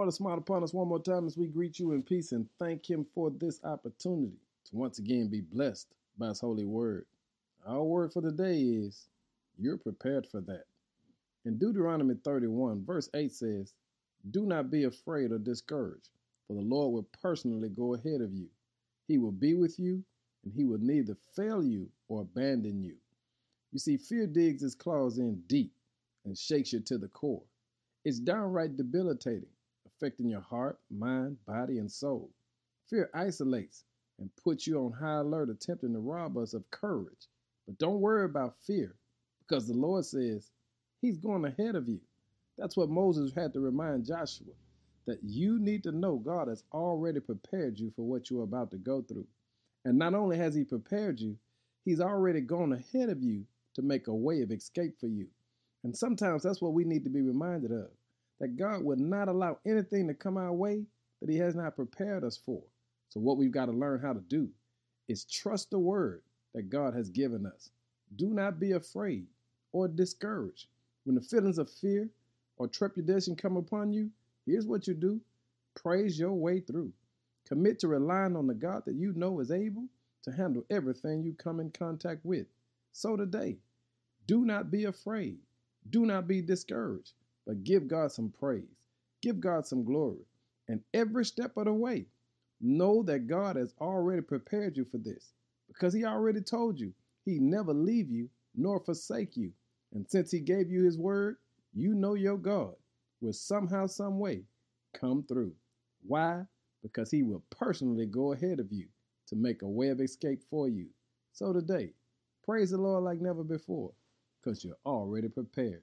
Lord, to smile upon us one more time as we greet you in peace and thank Him for this opportunity to once again be blessed by His holy word. Our word for the day is you're prepared for that. In Deuteronomy 31, verse 8 says, Do not be afraid or discouraged, for the Lord will personally go ahead of you. He will be with you, and He will neither fail you or abandon you. You see, fear digs its claws in deep and shakes you to the core. It's downright debilitating affecting your heart, mind, body, and soul. Fear isolates and puts you on high alert, attempting to rob us of courage. But don't worry about fear, because the Lord says He's going ahead of you. That's what Moses had to remind Joshua that you need to know God has already prepared you for what you're about to go through. And not only has He prepared you, He's already gone ahead of you to make a way of escape for you. And sometimes that's what we need to be reminded of that God would not allow anything to come our way that He has not prepared us for. So, what we've got to learn how to do is trust the word that God has given us. Do not be afraid or discouraged. When the feelings of fear or trepidation come upon you, here's what you do praise your way through. Commit to relying on the God that you know is able to handle everything you come in contact with. So, today, do not be afraid. Do not be discouraged. But give God some praise, give God some glory. And every step of the way, know that God has already prepared you for this because He already told you He never leave you nor forsake you. And since He gave you His word, you know your God will somehow, some way come through. Why? Because He will personally go ahead of you to make a way of escape for you. So today, praise the Lord like never before because you're already prepared.